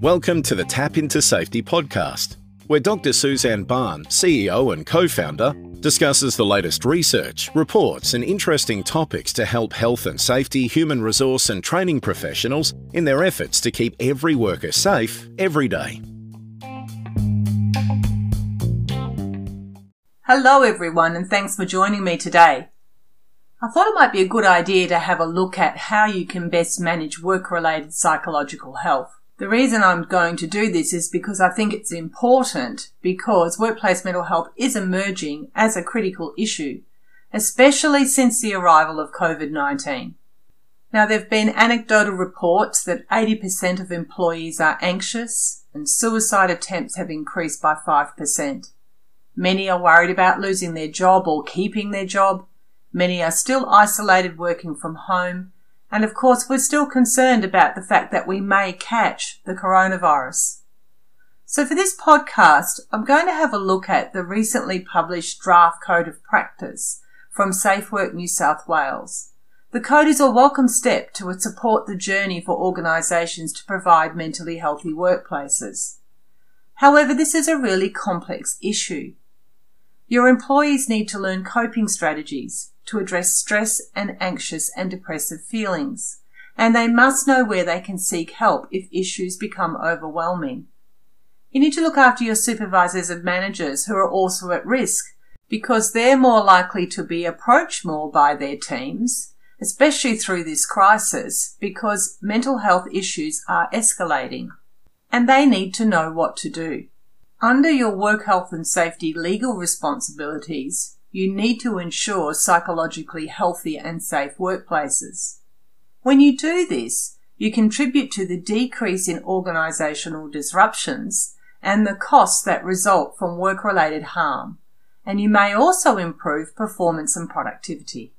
Welcome to the Tap into Safety podcast, where Dr. Suzanne Barr, CEO and co founder, discusses the latest research, reports, and interesting topics to help health and safety, human resource, and training professionals in their efforts to keep every worker safe every day. Hello, everyone, and thanks for joining me today. I thought it might be a good idea to have a look at how you can best manage work related psychological health. The reason I'm going to do this is because I think it's important because workplace mental health is emerging as a critical issue, especially since the arrival of COVID-19. Now there have been anecdotal reports that 80% of employees are anxious and suicide attempts have increased by 5%. Many are worried about losing their job or keeping their job. Many are still isolated working from home and of course, we're still concerned about the fact that we may catch the coronavirus. So for this podcast, I'm going to have a look at the recently published draft code of practice from SafeWork New South Wales. The code is a welcome step to support the journey for organisations to provide mentally healthy workplaces. However, this is a really complex issue. Your employees need to learn coping strategies, to address stress and anxious and depressive feelings, and they must know where they can seek help if issues become overwhelming. You need to look after your supervisors and managers who are also at risk because they're more likely to be approached more by their teams, especially through this crisis, because mental health issues are escalating and they need to know what to do. Under your work health and safety legal responsibilities, you need to ensure psychologically healthy and safe workplaces. When you do this, you contribute to the decrease in organisational disruptions and the costs that result from work related harm, and you may also improve performance and productivity.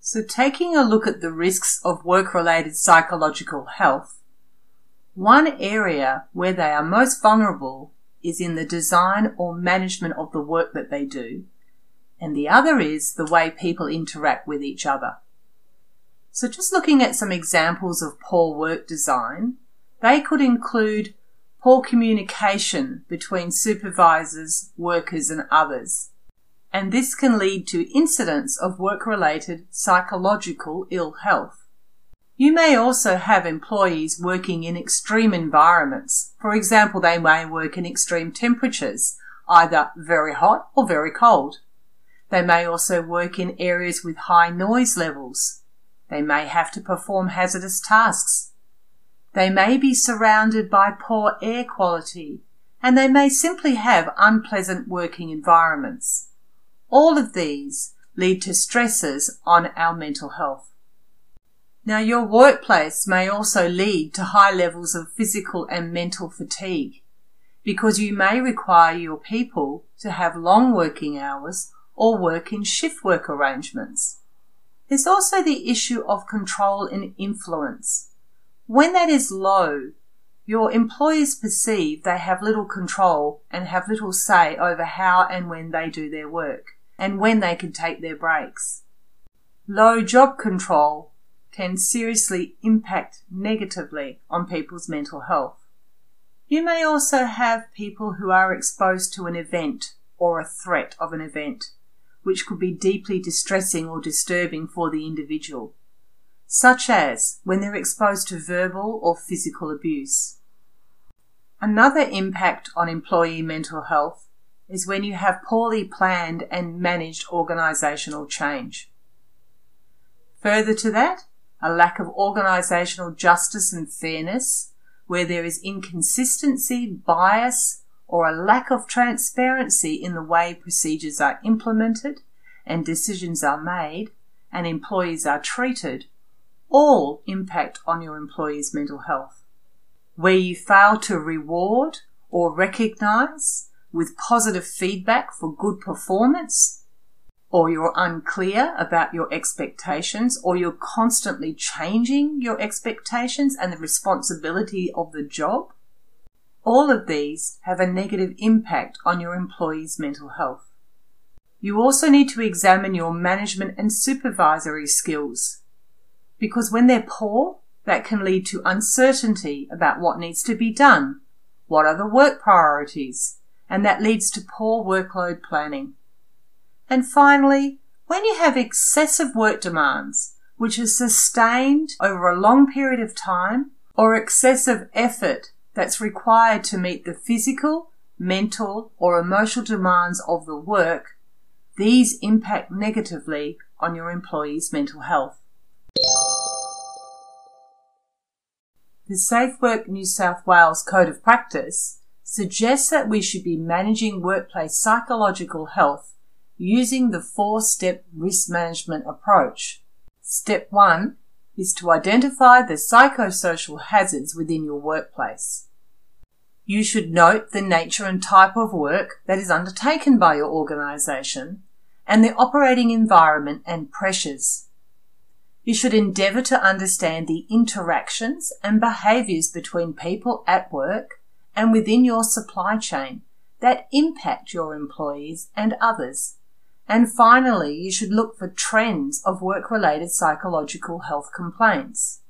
So, taking a look at the risks of work related psychological health, one area where they are most vulnerable is in the design or management of the work that they do, and the other is the way people interact with each other. So just looking at some examples of poor work design, they could include poor communication between supervisors, workers and others. And this can lead to incidents of work related psychological ill health. You may also have employees working in extreme environments. For example, they may work in extreme temperatures, either very hot or very cold. They may also work in areas with high noise levels. They may have to perform hazardous tasks. They may be surrounded by poor air quality and they may simply have unpleasant working environments. All of these lead to stresses on our mental health. Now, your workplace may also lead to high levels of physical and mental fatigue because you may require your people to have long working hours or work in shift work arrangements. There's also the issue of control and influence. When that is low, your employees perceive they have little control and have little say over how and when they do their work and when they can take their breaks. Low job control can seriously impact negatively on people's mental health. You may also have people who are exposed to an event or a threat of an event, which could be deeply distressing or disturbing for the individual, such as when they're exposed to verbal or physical abuse. Another impact on employee mental health is when you have poorly planned and managed organisational change. Further to that, a lack of organisational justice and fairness, where there is inconsistency, bias, or a lack of transparency in the way procedures are implemented and decisions are made and employees are treated, all impact on your employees' mental health. Where you fail to reward or recognise with positive feedback for good performance or you're unclear about your expectations, or you're constantly changing your expectations and the responsibility of the job, all of these have a negative impact on your employee's mental health. You also need to examine your management and supervisory skills because when they're poor, that can lead to uncertainty about what needs to be done, what are the work priorities, and that leads to poor workload planning. And finally, when you have excessive work demands, which is sustained over a long period of time, or excessive effort that's required to meet the physical, mental, or emotional demands of the work, these impact negatively on your employee's mental health. The Safe Work New South Wales Code of Practice suggests that we should be managing workplace psychological health using the four step risk management approach. Step one is to identify the psychosocial hazards within your workplace. You should note the nature and type of work that is undertaken by your organisation and the operating environment and pressures. You should endeavour to understand the interactions and behaviours between people at work and within your supply chain that impact your employees and others. And finally, you should look for trends of work related psychological health complaints.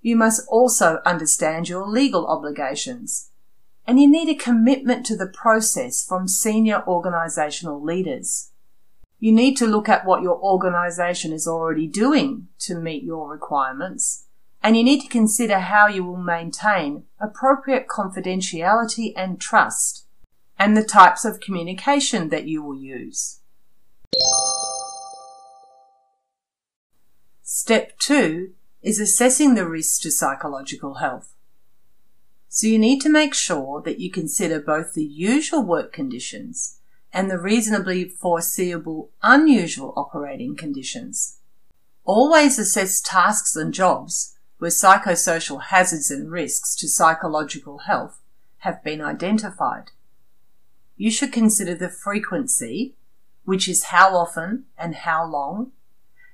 You must also understand your legal obligations. And you need a commitment to the process from senior organisational leaders you need to look at what your organization is already doing to meet your requirements. And you need to consider how you will maintain appropriate confidentiality and trust and the types of communication that you will use. Step two is assessing the risks to psychological health. So you need to make sure that you consider both the usual work conditions and the reasonably foreseeable unusual operating conditions. Always assess tasks and jobs where psychosocial hazards and risks to psychological health have been identified. You should consider the frequency, which is how often and how long,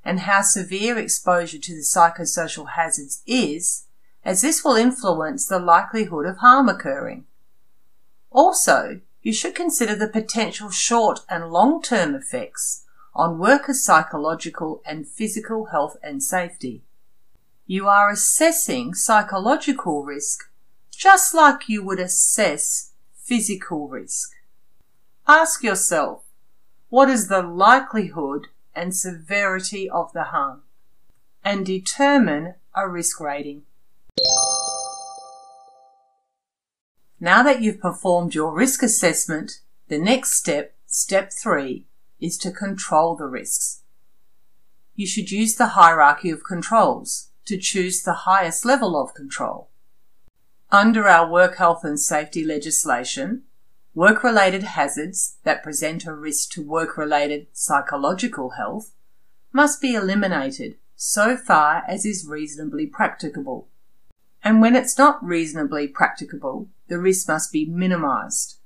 and how severe exposure to the psychosocial hazards is, as this will influence the likelihood of harm occurring. Also, you should consider the potential short and long term effects on workers' psychological and physical health and safety. You are assessing psychological risk just like you would assess physical risk. Ask yourself, what is the likelihood and severity of the harm? And determine a risk rating. Now that you've performed your risk assessment, the next step, step three, is to control the risks. You should use the hierarchy of controls to choose the highest level of control. Under our work health and safety legislation, work related hazards that present a risk to work related psychological health must be eliminated so far as is reasonably practicable. And when it's not reasonably practicable, the risk must be minimized.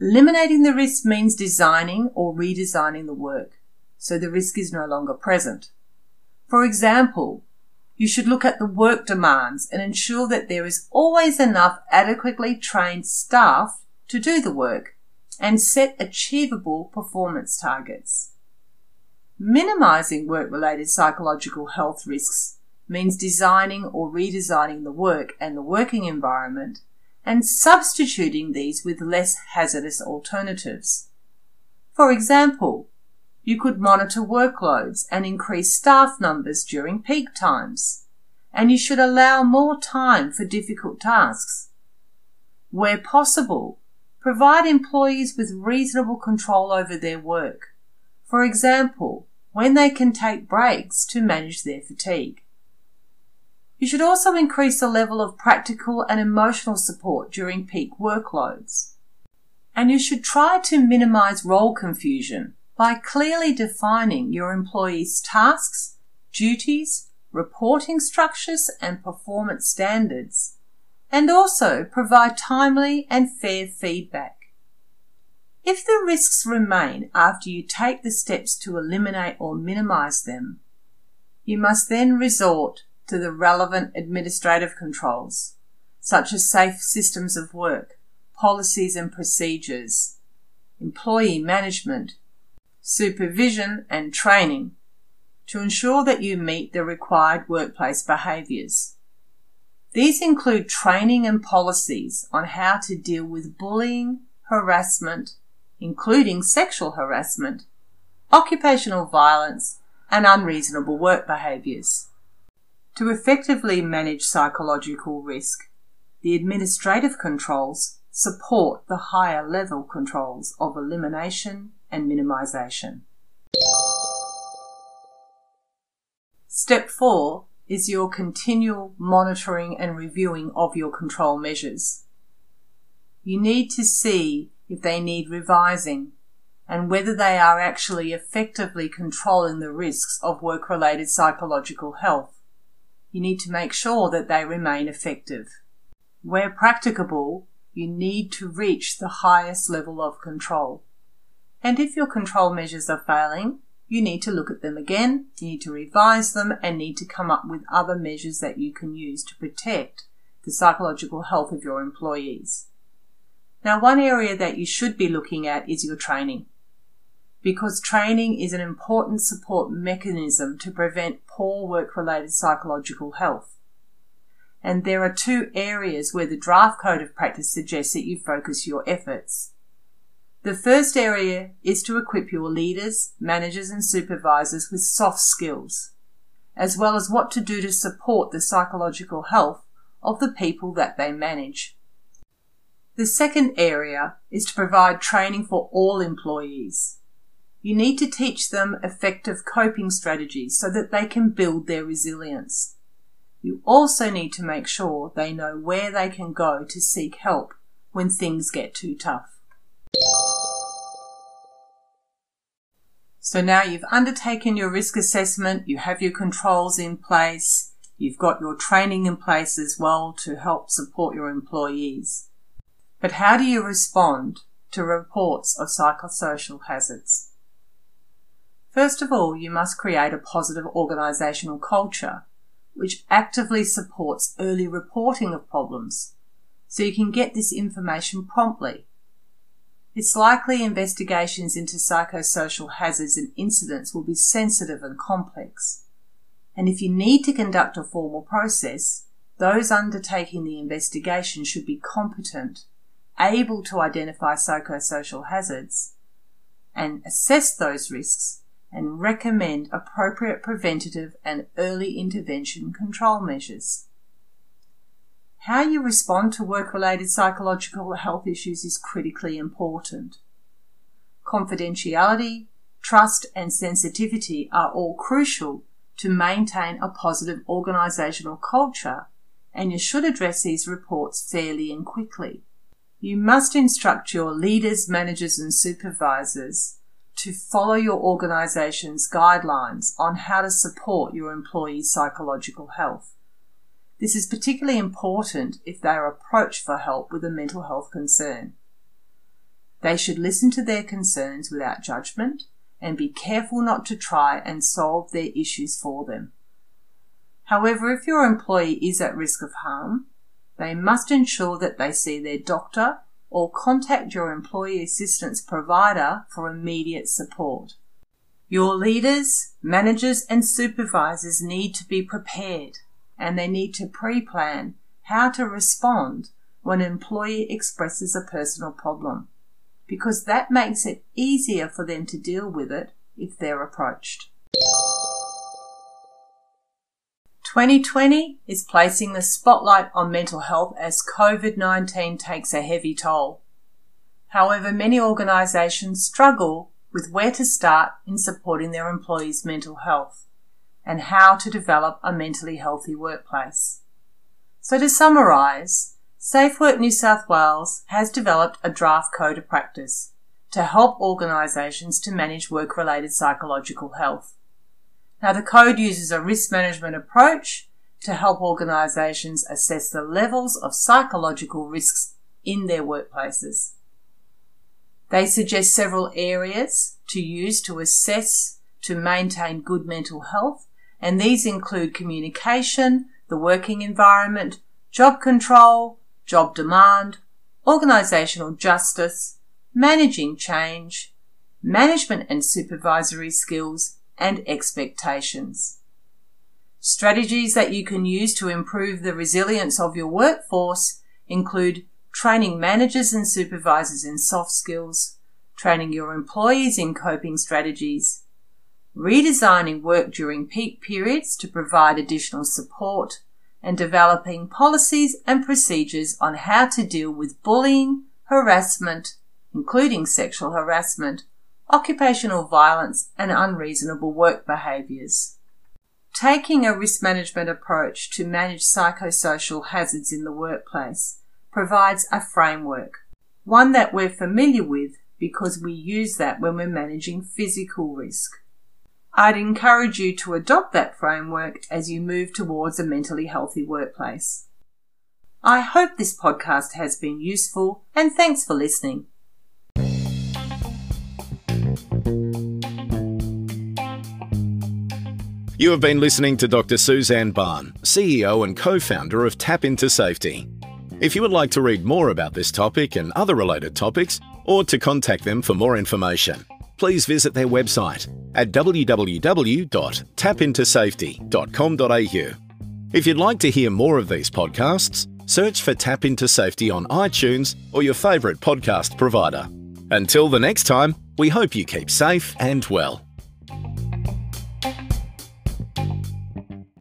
Eliminating the risk means designing or redesigning the work, so the risk is no longer present. For example, you should look at the work demands and ensure that there is always enough adequately trained staff to do the work and set achievable performance targets. Minimizing work related psychological health risks means designing or redesigning the work and the working environment and substituting these with less hazardous alternatives. For example, you could monitor workloads and increase staff numbers during peak times, and you should allow more time for difficult tasks. Where possible, provide employees with reasonable control over their work. For example, when they can take breaks to manage their fatigue. You should also increase the level of practical and emotional support during peak workloads. And you should try to minimize role confusion by clearly defining your employees' tasks, duties, reporting structures, and performance standards, and also provide timely and fair feedback. If the risks remain after you take the steps to eliminate or minimize them, you must then resort to the relevant administrative controls, such as safe systems of work, policies and procedures, employee management, supervision and training to ensure that you meet the required workplace behaviours. These include training and policies on how to deal with bullying, harassment, including sexual harassment, occupational violence, and unreasonable work behaviours. To effectively manage psychological risk, the administrative controls support the higher level controls of elimination and minimisation. Step 4 is your continual monitoring and reviewing of your control measures. You need to see if they need revising and whether they are actually effectively controlling the risks of work related psychological health. You need to make sure that they remain effective. Where practicable, you need to reach the highest level of control. And if your control measures are failing, you need to look at them again, you need to revise them, and need to come up with other measures that you can use to protect the psychological health of your employees. Now, one area that you should be looking at is your training. Because training is an important support mechanism to prevent poor work related psychological health. And there are two areas where the draft code of practice suggests that you focus your efforts. The first area is to equip your leaders, managers, and supervisors with soft skills, as well as what to do to support the psychological health of the people that they manage. The second area is to provide training for all employees. You need to teach them effective coping strategies so that they can build their resilience. You also need to make sure they know where they can go to seek help when things get too tough. So now you've undertaken your risk assessment, you have your controls in place, you've got your training in place as well to help support your employees. But how do you respond to reports of psychosocial hazards? First of all, you must create a positive organisational culture which actively supports early reporting of problems so you can get this information promptly it's likely investigations into psychosocial hazards and incidents will be sensitive and complex. And if you need to conduct a formal process, those undertaking the investigation should be competent, able to identify psychosocial hazards, and assess those risks and recommend appropriate preventative and early intervention control measures. How you respond to work related psychological health issues is critically important. Confidentiality, trust, and sensitivity are all crucial to maintain a positive organisational culture, and you should address these reports fairly and quickly. You must instruct your leaders, managers, and supervisors to follow your organisation's guidelines on how to support your employees' psychological health. This is particularly important if they are approached for help with a mental health concern. They should listen to their concerns without judgment and be careful not to try and solve their issues for them. However, if your employee is at risk of harm, they must ensure that they see their doctor or contact your employee assistance provider for immediate support. Your leaders, managers, and supervisors need to be prepared and they need to pre-plan how to respond when an employee expresses a personal problem because that makes it easier for them to deal with it if they're approached. 2020 is placing the spotlight on mental health as COVID 19 takes a heavy toll. However, many organisations struggle with where to start in supporting their employees' mental health and how to develop a mentally healthy workplace. So to summarise, SafeWork New South Wales has developed a draft code of practice to help organisations to manage work-related psychological health. Now the code uses a risk management approach to help organisations assess the levels of psychological risks in their workplaces. They suggest several areas to use to assess to maintain good mental health and these include communication, the working environment, job control, job demand, organisational justice, managing change, management and supervisory skills, and expectations. Strategies that you can use to improve the resilience of your workforce include training managers and supervisors in soft skills, training your employees in coping strategies, redesigning work during peak periods to provide additional support, and developing policies and procedures on how to deal with bullying, harassment, including sexual harassment, occupational violence, and unreasonable work behaviours. Taking a risk management approach to manage psychosocial hazards in the workplace provides a framework, one that we're familiar with because we use that when we're managing physical risk. I'd encourage you to adopt that framework as you move towards a mentally healthy workplace. I hope this podcast has been useful and thanks for listening. You have been listening to Dr. Suzanne Barr, CEO and co founder of Tap Into Safety. If you would like to read more about this topic and other related topics, or to contact them for more information, please visit their website at www.tapintosafety.com.au. If you'd like to hear more of these podcasts, search for Tap Into Safety on iTunes or your favourite podcast provider. Until the next time, we hope you keep safe and well.